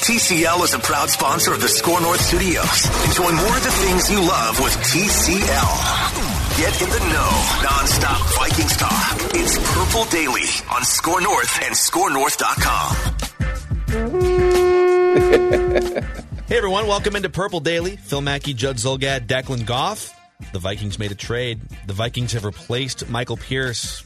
TCL is a proud sponsor of the Score North Studios. Enjoy more of the things you love with TCL. Get in the know, nonstop Vikings talk. It's Purple Daily on Score North and ScoreNorth.com. hey everyone, welcome into Purple Daily. Phil Mackey, Judd Zulgad, Declan Goff. The Vikings made a trade. The Vikings have replaced Michael Pierce.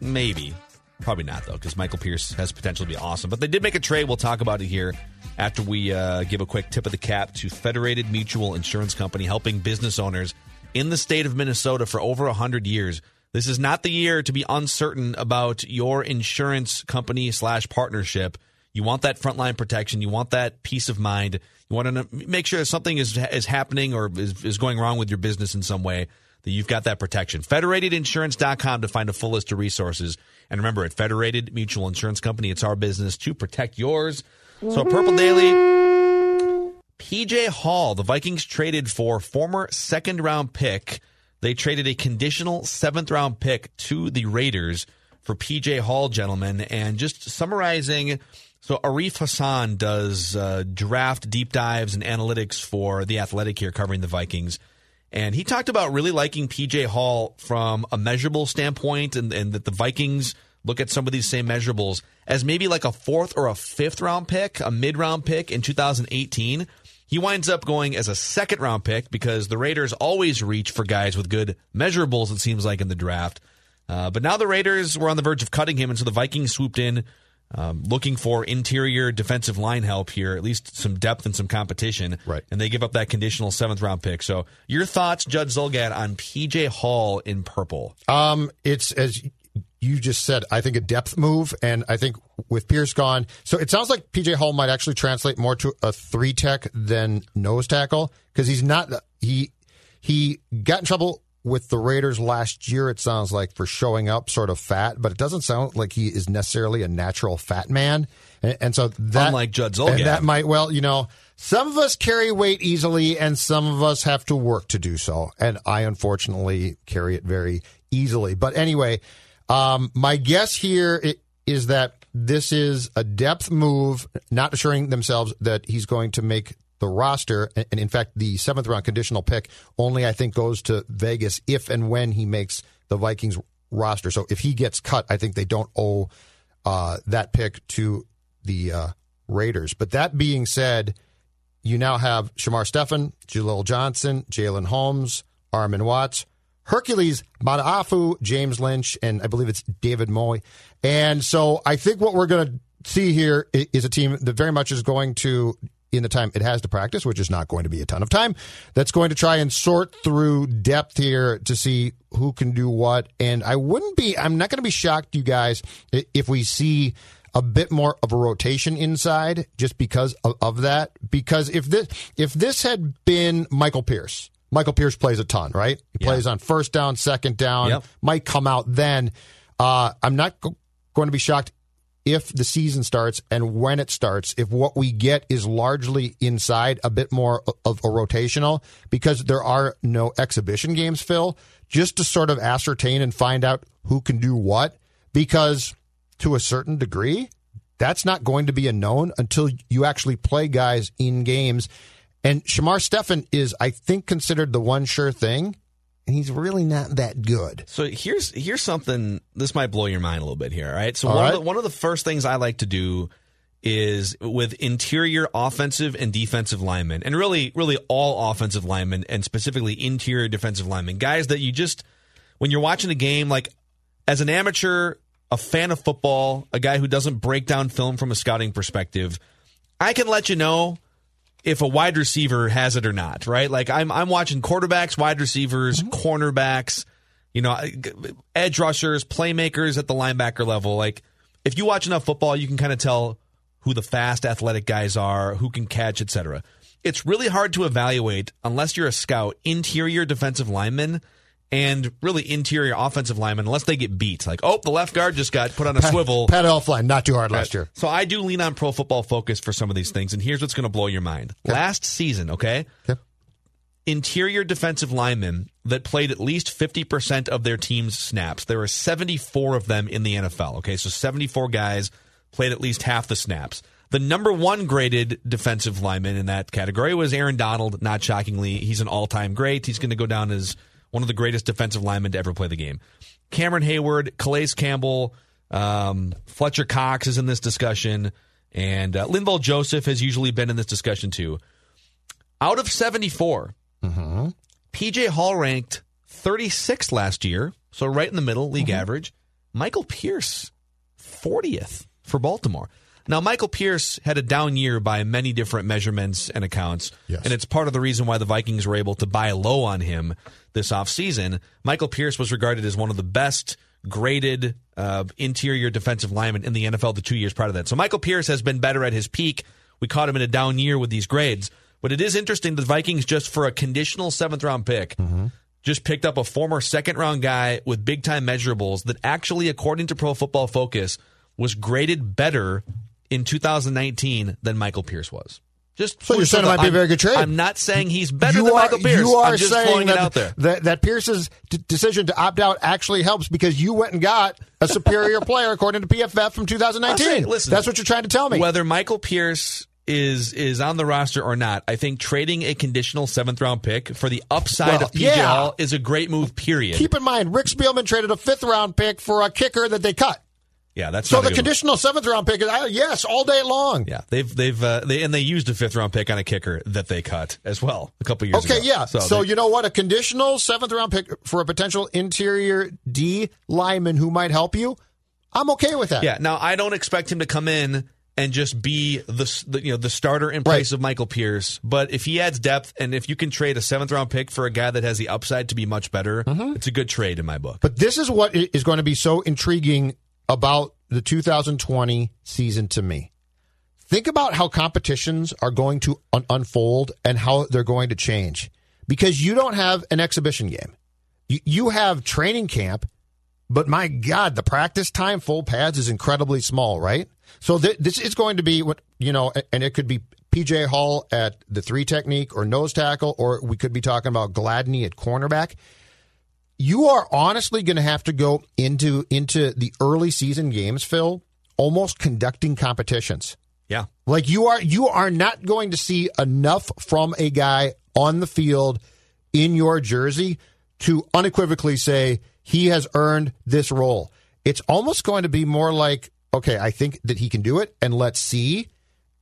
Maybe. Probably not, though, because Michael Pierce has potential to be awesome. But they did make a trade. We'll talk about it here after we uh, give a quick tip of the cap to Federated Mutual Insurance Company, helping business owners in the state of Minnesota for over 100 years. This is not the year to be uncertain about your insurance company slash partnership. You want that frontline protection. You want that peace of mind. You want to make sure that something is is happening or is, is going wrong with your business in some way that you've got that protection. Federatedinsurance.com to find a full list of resources. And remember, at Federated Mutual Insurance Company, it's our business to protect yours. So, Purple Daily, PJ Hall, the Vikings traded for former second round pick. They traded a conditional seventh round pick to the Raiders for PJ Hall, gentlemen. And just summarizing, so Arif Hassan does uh, draft deep dives and analytics for The Athletic here covering the Vikings. And he talked about really liking PJ Hall from a measurable standpoint and, and that the Vikings look at some of these same measurables as maybe like a fourth or a fifth round pick, a mid round pick in 2018. He winds up going as a second round pick because the Raiders always reach for guys with good measurables, it seems like, in the draft. Uh, but now the Raiders were on the verge of cutting him, and so the Vikings swooped in um, looking for interior defensive line help here, at least some depth and some competition. Right. And they give up that conditional seventh round pick. So, your thoughts, Judd Zulgad, on PJ Hall in purple? Um, it's as you just said, I think a depth move, and I think with Pierce gone, so it sounds like PJ Hall might actually translate more to a three tech than nose tackle because he's not he he got in trouble with the Raiders last year, it sounds like, for showing up sort of fat, but it doesn't sound like he is necessarily a natural fat man. And, and so that, unlike Judd Zulgad, that might, well, you know, some of us carry weight easily and some of us have to work to do so. And I unfortunately carry it very easily. But anyway, um, my guess here is that this is a depth move, not assuring themselves that he's going to make the roster. And in fact, the seventh round conditional pick only, I think, goes to Vegas if and when he makes the Vikings roster. So if he gets cut, I think they don't owe uh, that pick to the uh, Raiders. But that being said, you now have Shamar Stephen, Jaleel Johnson, Jalen Holmes, Armon Watts, Hercules Mata'afa, James Lynch, and I believe it's David Moa. And so I think what we're going to see here is a team that very much is going to in the time it has to practice, which is not going to be a ton of time, that's going to try and sort through depth here to see who can do what. And I wouldn't be, I'm not going to be shocked, you guys, if we see a bit more of a rotation inside just because of, of that. Because if this, if this had been Michael Pierce, Michael Pierce plays a ton, right? He yeah. plays on first down, second down, yep. might come out then. Uh, I'm not go- going to be shocked if the season starts and when it starts, if what we get is largely inside a bit more of a rotational, because there are no exhibition games, Phil, just to sort of ascertain and find out who can do what, because to a certain degree, that's not going to be a known until you actually play guys in games. And Shamar Stephen is, I think, considered the one sure thing and he's really not that good. So here's here's something. This might blow your mind a little bit here. All right. So one, right. Of the, one of the first things I like to do is with interior offensive and defensive linemen, and really, really all offensive linemen, and specifically interior defensive linemen, guys that you just when you're watching a game, like as an amateur, a fan of football, a guy who doesn't break down film from a scouting perspective, I can let you know if a wide receiver has it or not, right? Like I'm I'm watching quarterbacks, wide receivers, mm-hmm. cornerbacks, you know, edge rushers, playmakers at the linebacker level. Like if you watch enough football, you can kind of tell who the fast athletic guys are, who can catch, etc. It's really hard to evaluate unless you're a scout interior defensive lineman and really interior offensive linemen unless they get beat. Like, oh, the left guard just got put on a Pat, swivel. Pat Elflein, not too hard last year. So I do lean on pro football focus for some of these things, and here's what's going to blow your mind. Last season, okay? okay? Interior defensive linemen that played at least 50% of their team's snaps. There were 74 of them in the NFL, okay? So 74 guys played at least half the snaps. The number one graded defensive lineman in that category was Aaron Donald, not shockingly. He's an all time great. He's going to go down as one of the greatest defensive linemen to ever play the game. Cameron Heyward, Calais Campbell, um, Fletcher Cox is in this discussion, and uh, Linval Joseph has usually been in this discussion too. Out of 74, mm-hmm. PJ Hall ranked 36th last year, so right in the middle, league mm-hmm. average. Michael Pierce, 40th for Baltimore. Now, Michael Pierce had a down year by many different measurements and accounts, yes. and it's part of the reason why the Vikings were able to buy low on him this offseason. Michael Pierce was regarded as one of the best graded uh, interior defensive linemen in the NFL the two years prior to that. So Michael Pierce has been better at his peak. We caught him in a down year with these grades. But it is interesting that the Vikings just for a conditional seventh round pick mm-hmm. just picked up a former second round guy with big time measurables that actually, according to Pro Football Focus, was graded better in 2019 than Michael Pierce was. Just so you're saying it might be a very good trade. I'm not saying he's better you than are, Michael Pierce. You are I'm just saying that, that, that Pierce's d- decision to opt out actually helps because you went and got a superior player according to PFF from 2019. Saying, listen, That's what you're trying to tell me. Whether Michael Pierce is is on the roster or not, I think trading a conditional seventh round pick for the upside well, of PJ yeah. Hall is a great move. Period. Keep in mind, Rick Spielman traded a fifth round pick for a kicker that they cut. Yeah, that's so the conditional one. seventh round pick is uh, yes all day long. Yeah, they've they've uh, they and they used a fifth round pick on a kicker that they cut as well a couple years ago. okay, ago. yeah. So, so they, you know what? A conditional seventh round pick for a potential interior D lineman who might help you. I'm okay with that. Yeah. Now I don't expect him to come in and just be the, the you know the starter in place right. of Michael Pierce. But if he adds depth and if you can trade a seventh round pick for a guy that has the upside to be much better, mm-hmm. it's a good trade in my book. But this is what is going to be so intriguing about the 2020 season to me. Think about how competitions are going to un- unfold and how they're going to change because you don't have an exhibition game. You, you have training camp, but my God, the practice time, full pads is incredibly small, right? So th- this is going to be what, you know, and it could be PJ Hall at the three technique or nose tackle, or we could be talking about Gladney at cornerback you are honestly going to have to go into into the early season games, Phil, almost conducting competitions. Yeah. Like you are you are not going to see enough from a guy on the field in your jersey to unequivocally say he has earned this role. It's almost going to be more like, okay, I think that he can do it and let's see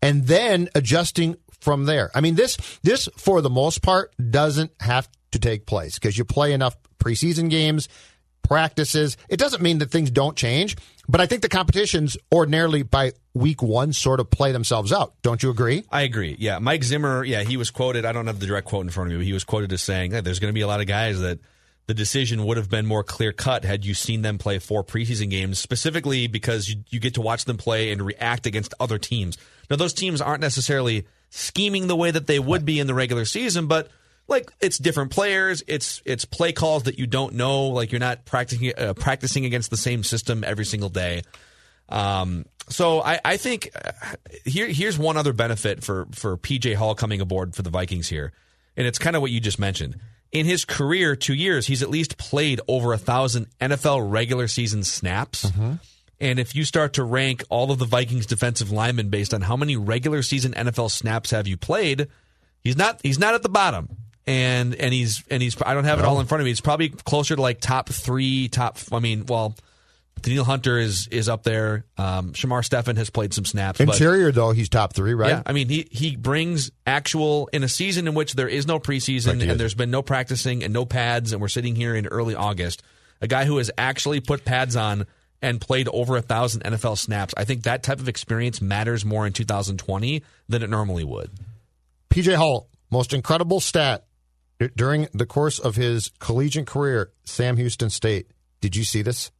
and then adjusting from there. I mean this this for the most part doesn't have to take place because you play enough preseason games, practices. It doesn't mean that things don't change, but I think the competitions ordinarily by week one sort of play themselves out. Don't you agree? I agree. Yeah. Mike Zimmer, yeah, he was quoted. I don't have the direct quote in front of me, but he was quoted as saying there's going to be a lot of guys that the decision would have been more clear cut had you seen them play four preseason games, specifically because you, you get to watch them play and react against other teams. Now, those teams aren't necessarily scheming the way that they would be in the regular season, but like it's different players. It's it's play calls that you don't know. Like you're not practicing uh, practicing against the same system every single day. Um, so I, I think uh, here here's one other benefit for for PJ Hall coming aboard for the Vikings here. And it's kind of what you just mentioned. In his career two years he's at least played over a thousand NFL regular season snaps. Mm-hmm. And if you start to rank all of the Vikings defensive linemen based on how many regular season NFL snaps have you played, he's not he's not at the bottom and and he's and he's I don't have it all in front of me. It's probably closer to like top three, top. I mean, well, Danielle Hunter is is up there. Um, Shamar Stephen has played some snaps. but- Interior though, he's top three, right? yeah, I mean he he brings actual in a season in which there is no preseason and there's been no practicing and no pads, and we're sitting here in early August. A guy who has actually put pads on and played over a thousand NFL snaps. I think that type of experience matters more in 2020 than it normally would. PJ Hall, most incredible stat during the course of his collegiate career, Sam Houston State. Did you see this?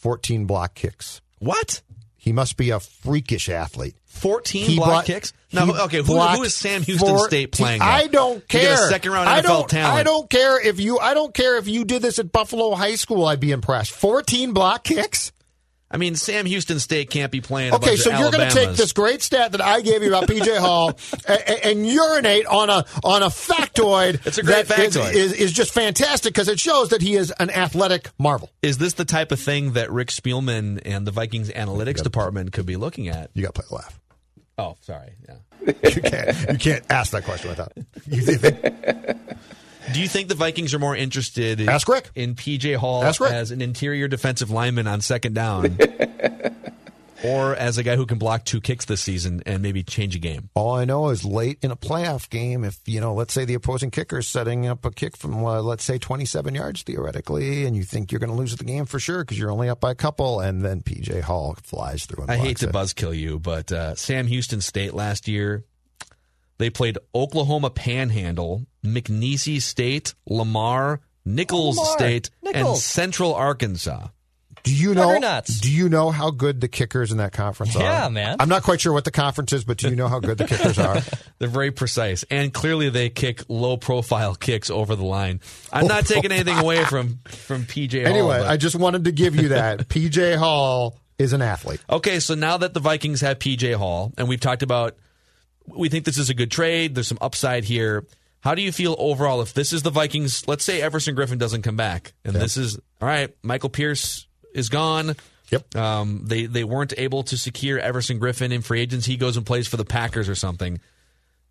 14 block kicks. What? He must be a freakish athlete. 14 He block blocked- kicks? Now, okay, who, who is Sam Houston 14 State playing? I don't care. second round I NFL don't, talent. I don't care if you. I don't care if you did this at Buffalo High School. I'd be impressed. 14 block kicks. I mean, Sam Houston State can't be playing. A Okay, bunch so you're going to take this great stat that I gave you about PJ Hall and, and urinate on a on a factoid. It's a great that is- factoid. Is, is just fantastic because it shows that he is an athletic marvel. Is this the type of thing that Rick Spielman and the Vikings analytics department could be looking at? You got to play a laugh. Oh, sorry. Yeah. You can't. You can't ask that question without. You think, Do you think the Vikings are more interested in, Ask Rick. in PJ Hall Ask Rick. as an interior defensive lineman on second down, or as a guy who can block two kicks this season and maybe change a game? all I know is late in a playoff game, if you know, let's say the opposing kicker is setting up a kick from, uh, let's say, 27 yards theoretically, and you think you're going to lose the game for sure because you're only up by a couple, and then PJ Hall flies through. And I hate blocks to it. buzzkill you, but uh, Sam Houston State last year, they played Oklahoma Panhandle, McNeese State, Lamar, Nicholls Lamar, State, and Central Arkansas. Do you know? Do you know how good the kickers in that conference are? Yeah, man. I'm not quite sure what the conference is, but do you know how good the kickers are? They're very precise, and clearly they kick low-profile kicks over the line. I'm not taking anything away from from PJ. Hall, Anyway, but- I just wanted to give you that. PJ Hall is an athlete. Okay, so now that the Vikings have PJ Hall, and we've talked about, we think this is a good trade. There's some upside here. How do you feel overall if this is the Vikings? Let's say Everson Griffen doesn't come back, and this is all right. Michael Pierce is gone. Yep. Um, they they weren't able to secure Everson Griffen in free agency. He goes and plays for the Packers or something.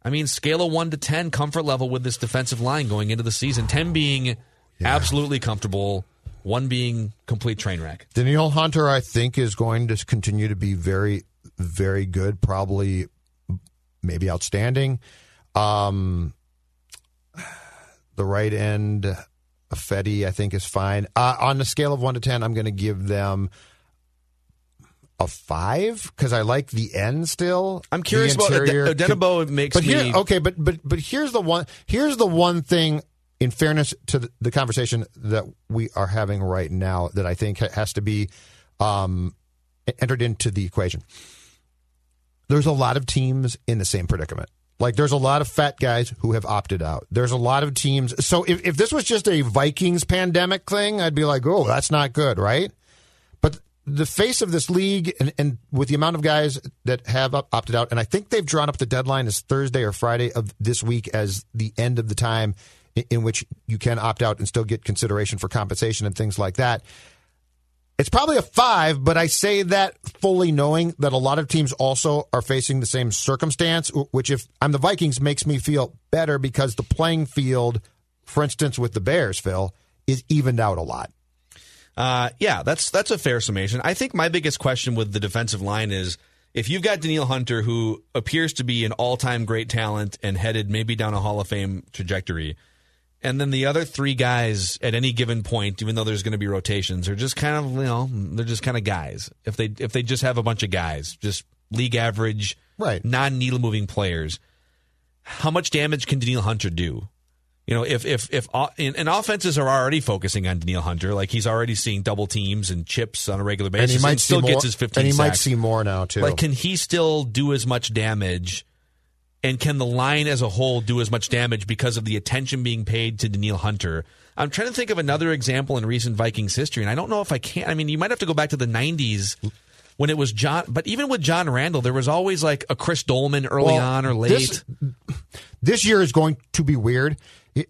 I mean, scale of one to ten comfort level with this defensive line going into the season. Ten being absolutely comfortable, one being complete train wreck. Danielle Hunter, I think, is going to continue to be very, very good. Probably, maybe outstanding. Um, the right end, Fetty, I think, is fine. Uh, on the scale of one to ten, I'm going to give them a five because I like the end still. I'm curious about Odenigbo makes but me here, okay, but but but here's the one. Here's the one thing. In fairness to the, the conversation that we are having right now, that I think has to be um, entered into the equation. There's a lot of teams in the same predicament. Like there's a lot of fat guys who have opted out. There's a lot of teams. So if, if this was just a Vikings pandemic thing, I'd be like, oh, that's not good, right? But the face of this league, and, and with the amount of guys that have op- opted out, and I think they've drawn up the deadline as Thursday or Friday of this week as the end of the time in, in which you can opt out and still get consideration for compensation and things like that. It's probably a five, but I say that fully knowing that a lot of teams also are facing the same circumstance, which, if I'm the Vikings, makes me feel better because the playing field, for instance, with the Bears, Phil, is evened out a lot. Uh, yeah, that's that's a fair summation. I think my biggest question with the defensive line is if you've got Danielle Hunter, who appears to be an all-time great talent and headed maybe down a Hall of Fame trajectory, and then the other three guys at any given point, even though there's going to be rotations, are just kind of you know they're just kind of guys. If they if they just have a bunch of guys, just league average, Right. non-needle moving players, how much damage can Danielle Hunter do? You know, if if if and, and offenses are already focusing on Danielle Hunter, like he's already seeing double teams and chips on a regular basis, and he might still see more, gets his 15 and he might see more now too. Like, can he still do as much damage? And can the line as a whole do as much damage because of the attention being paid to Danielle Hunter? I'm trying to think of another example in recent Vikings history, and I don't know if I can. I mean, you might have to go back to the 90s when it was John, but even with John Randle, there was always like a Chris Doleman early Well, on or late. this- this year is going to be weird.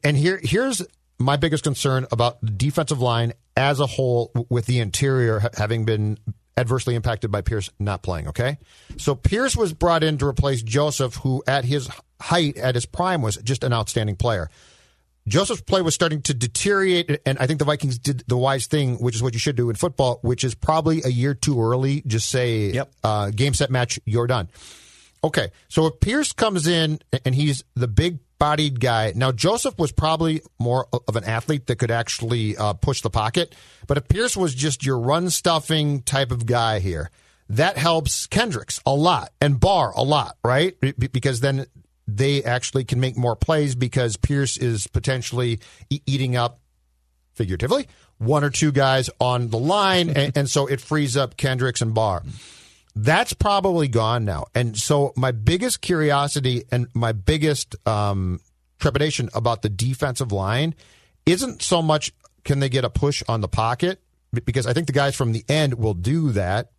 And here, here's my biggest concern about the defensive line as a whole, with the interior having been adversely impacted by Pierce not playing. Okay, so Pierce was brought in to replace Joseph, who at his height, at his prime, was just an outstanding player. Joseph's play was starting to deteriorate, and I think the Vikings did the wise thing, which is what you should do in football, which is probably a year too early. Just say, Yep. uh, game, set, match, you're done. Okay, so if Pierce comes in and he's the big bodied guy, now Joseph was probably more of an athlete that could actually uh, push the pocket, but if Pierce was just your run stuffing type of guy here, that helps Kendricks a lot and Barr a lot, right? Because then they actually can make more plays because Pierce is potentially e- eating up figuratively one or two guys on the line, and, and so it frees up Kendricks and Barr. That's probably gone now. And so my biggest curiosity and my biggest um, trepidation about the defensive line isn't so much can they get a push on the pocket because I think the guys from the end will do that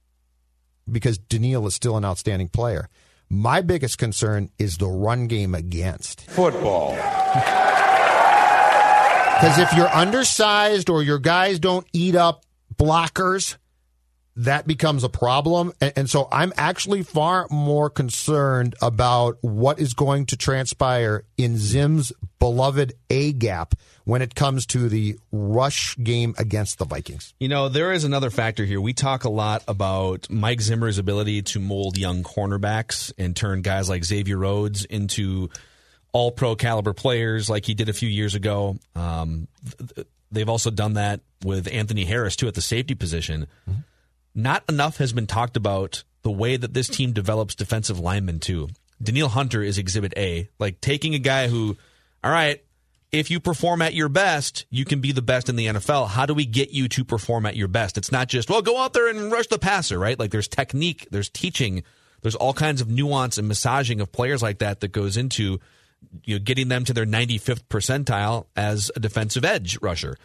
because Danielle is still an outstanding player. My biggest concern is the run game against. Football. Because if you're undersized or your guys don't eat up blockers, that becomes a problem. And, and, so I'm actually far more concerned about what is going to transpire in Zim's beloved A gap when it comes to the rush game against the Vikings. You know, there is another factor here. We talk a lot about Mike Zimmer's ability to mold young cornerbacks and turn guys like Xavier Rhodes into all pro caliber players like he did a few years ago. Um, they've also done that with Anthony Harris, too, at the safety position. Mm-hmm. Not enough has been talked about the way that this team develops defensive linemen, too. Danielle Hunter is exhibit A. Like taking a guy who, all right, if you perform at your best, you can be the best in the NFL. How do we get you to perform at your best? It's not just, well, go out there and rush the passer, right? Like there's technique, there's teaching, there's all kinds of nuance and massaging of players like that that goes into you know getting them to their 95th percentile as a defensive edge rusher.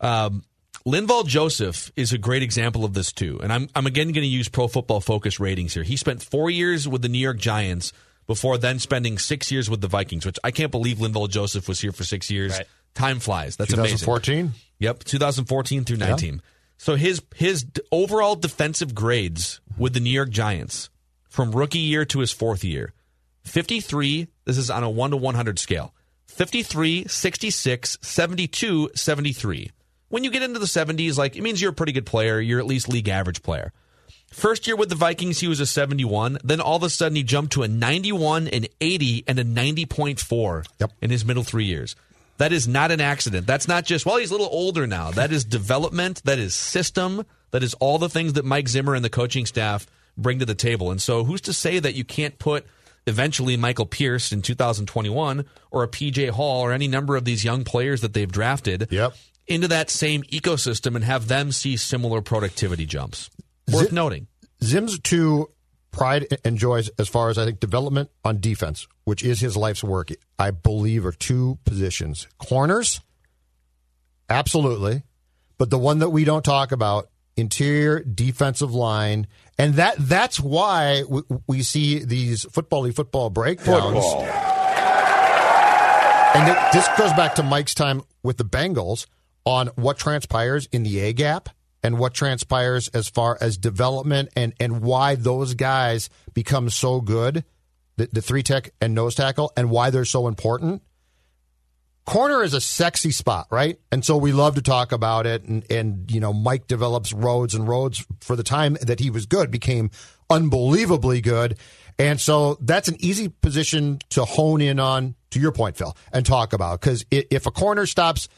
Um, Linval Joseph is a great example of this too, and I'm I'm again going to use Pro Football Focus ratings here. He spent four years with the New York Giants before then spending six years with the Vikings, which I can't believe Linval Joseph was here for six years. Right. Time flies. That's 2014? amazing. Yep, 2014 through 19. Yeah. So his his overall defensive grades with the New York Giants from rookie year to his fourth year 53, this is on a 1 to 100 scale. 53, 66, 72, 73. When you get into the 70s, like it means you're a pretty good player, you're at least league average player. First year with the Vikings, he was a 71. Then all of a sudden, he jumped to a 91, an 80, and a 90.4 yep. in his middle three years. That is not an accident. That's not just, well, he's a little older now. That is development. That is system. That is all the things that Mike Zimmer and the coaching staff bring to the table. And so, who's to say that you can't put eventually Michael Pierce in 2021 or a PJ Hall or any number of these young players that they've drafted yep. Into that same ecosystem and have them see similar productivity jumps? Worth Zim, noting. Zim's two pride enjoys as far as I think development on defense, which is his life's work, I believe are two positions. Corners, absolutely. But the one that we don't talk about, interior defensive line, and that that's why we, we see these football football breakdowns. Football. And it, this goes back to Mike's time with the Bengals on what transpires in the A gap and what transpires as far as development and, and why those guys become so good, the, the three tech and nose tackle, and why they're so important. Corner is a sexy spot, right? And so we love to talk about it. And, and you know, Mike develops Rhodes, and Rhodes, for the time that he was good, became unbelievably good. And so that's an easy position to hone in on, to your point, Phil, and talk about. Because if a corner stops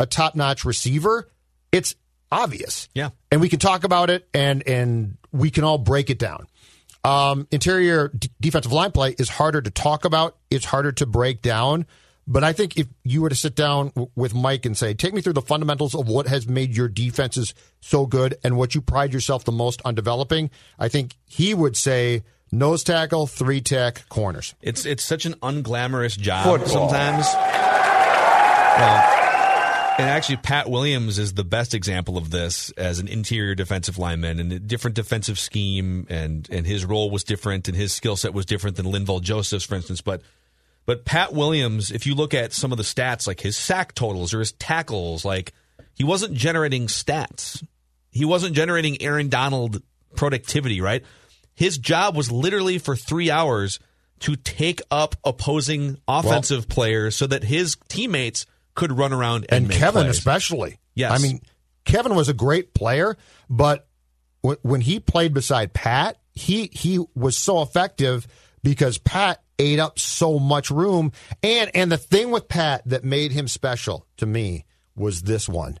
a top notch receiver, it's obvious. Yeah. And we can talk about it and and we can all break it down. Um, interior d- defensive line play is harder to talk about. It's harder to break down. But I think if you were to sit down w- with Mike and say, take me through the fundamentals of what has made your defenses so good and what you pride yourself the most on developing, I think he would say nose tackle, three tech, corners. It's it's such an unglamorous job Football. sometimes. Well, and actually, Pat Williams is the best example of this as an interior defensive lineman and a different defensive scheme, and and his role was different, and his skill set was different than Linval Joseph's, for instance. But but Pat Williams, if you look at some of the stats, like his sack totals or his tackles, like he wasn't generating stats. He wasn't generating Aaron Donald productivity, right? His job was literally for three hours to take up opposing offensive well, players so that his teammates could run around and, and Kevin plays. especially. Yes. I mean, Kevin was a great player, but w- when he played beside Pat, he he was so effective because Pat ate up so much room. And and the thing with Pat that made him special to me was this one.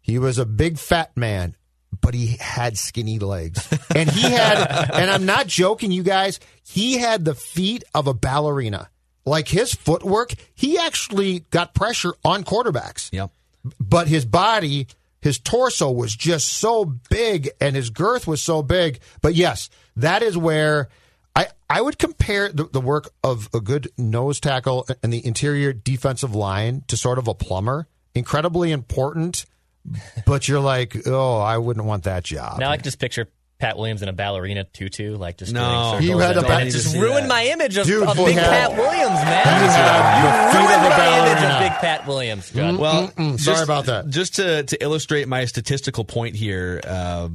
He was a big fat man, but he had skinny legs. And he had and I'm not joking you guys, he had the feet of a ballerina. Like his footwork, he actually got pressure on quarterbacks Yep. but his body, his torso was just so big and his girth was so big. But yes, that is where I, I would compare the, the work of a good nose tackle and the interior defensive line to sort of a plumber. Incredibly important, but you're like, oh, I wouldn't want that job. Now I can just picture Pat Williams in a ballerina tutu, like just No. doing He circles. had a and ba- it just ruined that. my image of, Dude, of he Big had- Pat Williams, man. he had the feet ruined of a my image of Big Pat Williams, Judd. Well, Mm-mm. Sorry about that. Just to to illustrate my statistical point here, uh,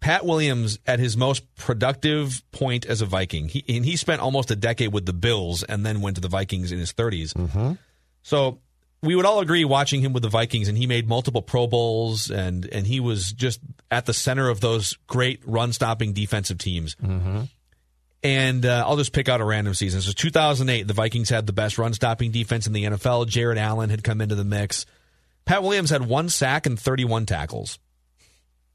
Pat Williams at his most productive point as a Viking, he and he spent almost a decade with the Bills and then went to the Vikings in his 30s. Mm-hmm. So we would all agree watching him with the Vikings, and he made multiple Pro Bowls, and and he was just at the center of those great run stopping defensive teams. And uh, I'll just pick out a random season. So 2008, the Vikings had the best run stopping defense in the NFL. Jared Allen had come into the mix. Pat Williams had one sack and 31 tackles.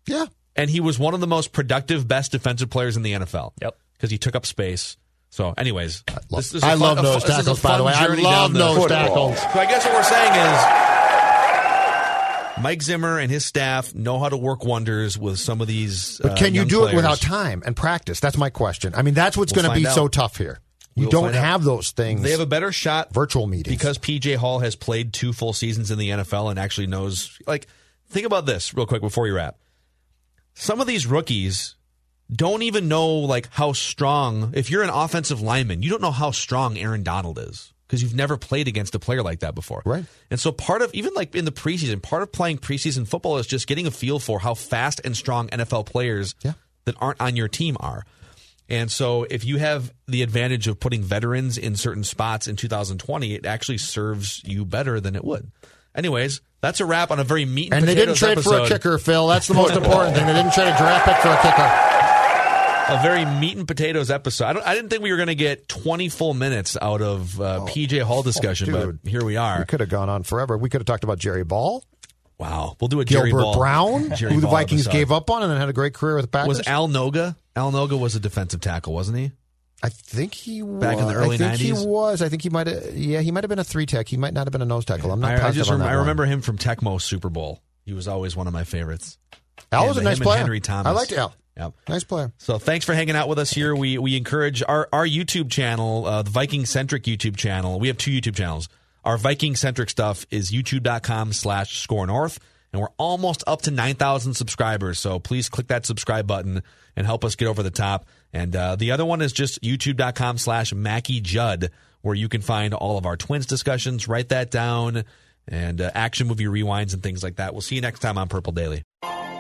yeah. And he was one of the most productive, best defensive players in the NFL. Yep. Because he took up space. So, anyways, this is a I fun- love a nose fun- this tackles, by the way. I love down the- nose tackles. So I guess what we're saying is Mike Zimmer and his staff know how to work wonders with some of these. But uh, can you young do players. it without time and practice? That's my question. I mean, that's what's We'll going to be find so tough here. You We'll don't find out. have those things. They have a better shot virtual meetings because PJ Hall has played two full seasons in the NFL and actually knows. Like, think about this real quick before you wrap. Some of these rookies don't even know like how strong. If you're an offensive lineman, you don't know how strong Aaron Donald is because you've never played against a player like that before. Right. And so part of even like in the preseason, part of playing preseason football is just getting a feel for how fast and strong NFL players Yeah. that aren't on your team are. And so if you have the advantage of putting veterans in certain spots in 2020, it actually serves you better than it would. Anyways, that's a wrap on a very meat and, and they didn't trade for a kicker, Phil. That's the most important thing. They didn't trade a draft pick for a kicker. A very meat and potatoes episode. I, don't, I didn't think we were going to get 20 full minutes out of uh, PJ Hall discussion, Oh, but here we are. We could have gone on forever. We could have talked about Jerry Ball, Wow. We'll do a Jerry Gilbert Ball, Brown, Jerry who the Ball Vikings episode. gave up on and then had a great career with the Packers. Was Al Noga? Al Noga was a defensive tackle, wasn't he? I think he was. Back in the early I think he was. I think he might have. Yeah, he might have been a three tech. He might not have been a nose tackle. I'm not I, I positive just on rem- that I one. remember him from Tecmo Super Bowl. He was always one of my favorites. Al was a nice player. Henry Thomas. I liked Al. Yep. Nice player. So thanks for hanging out with us here. We we encourage our our YouTube channel, uh, the Viking centric YouTube channel. We have two YouTube channels. Our Viking centric stuff is youtube.com slash score north. And we're almost up to 9,000 subscribers. So please click that subscribe button and help us get over the top. And uh, the other one is just youtube.com slash Mackey Judd, where you can find all of our twins discussions. Write that down and uh, action movie rewinds and things like that. We'll see you next time on Purple Daily.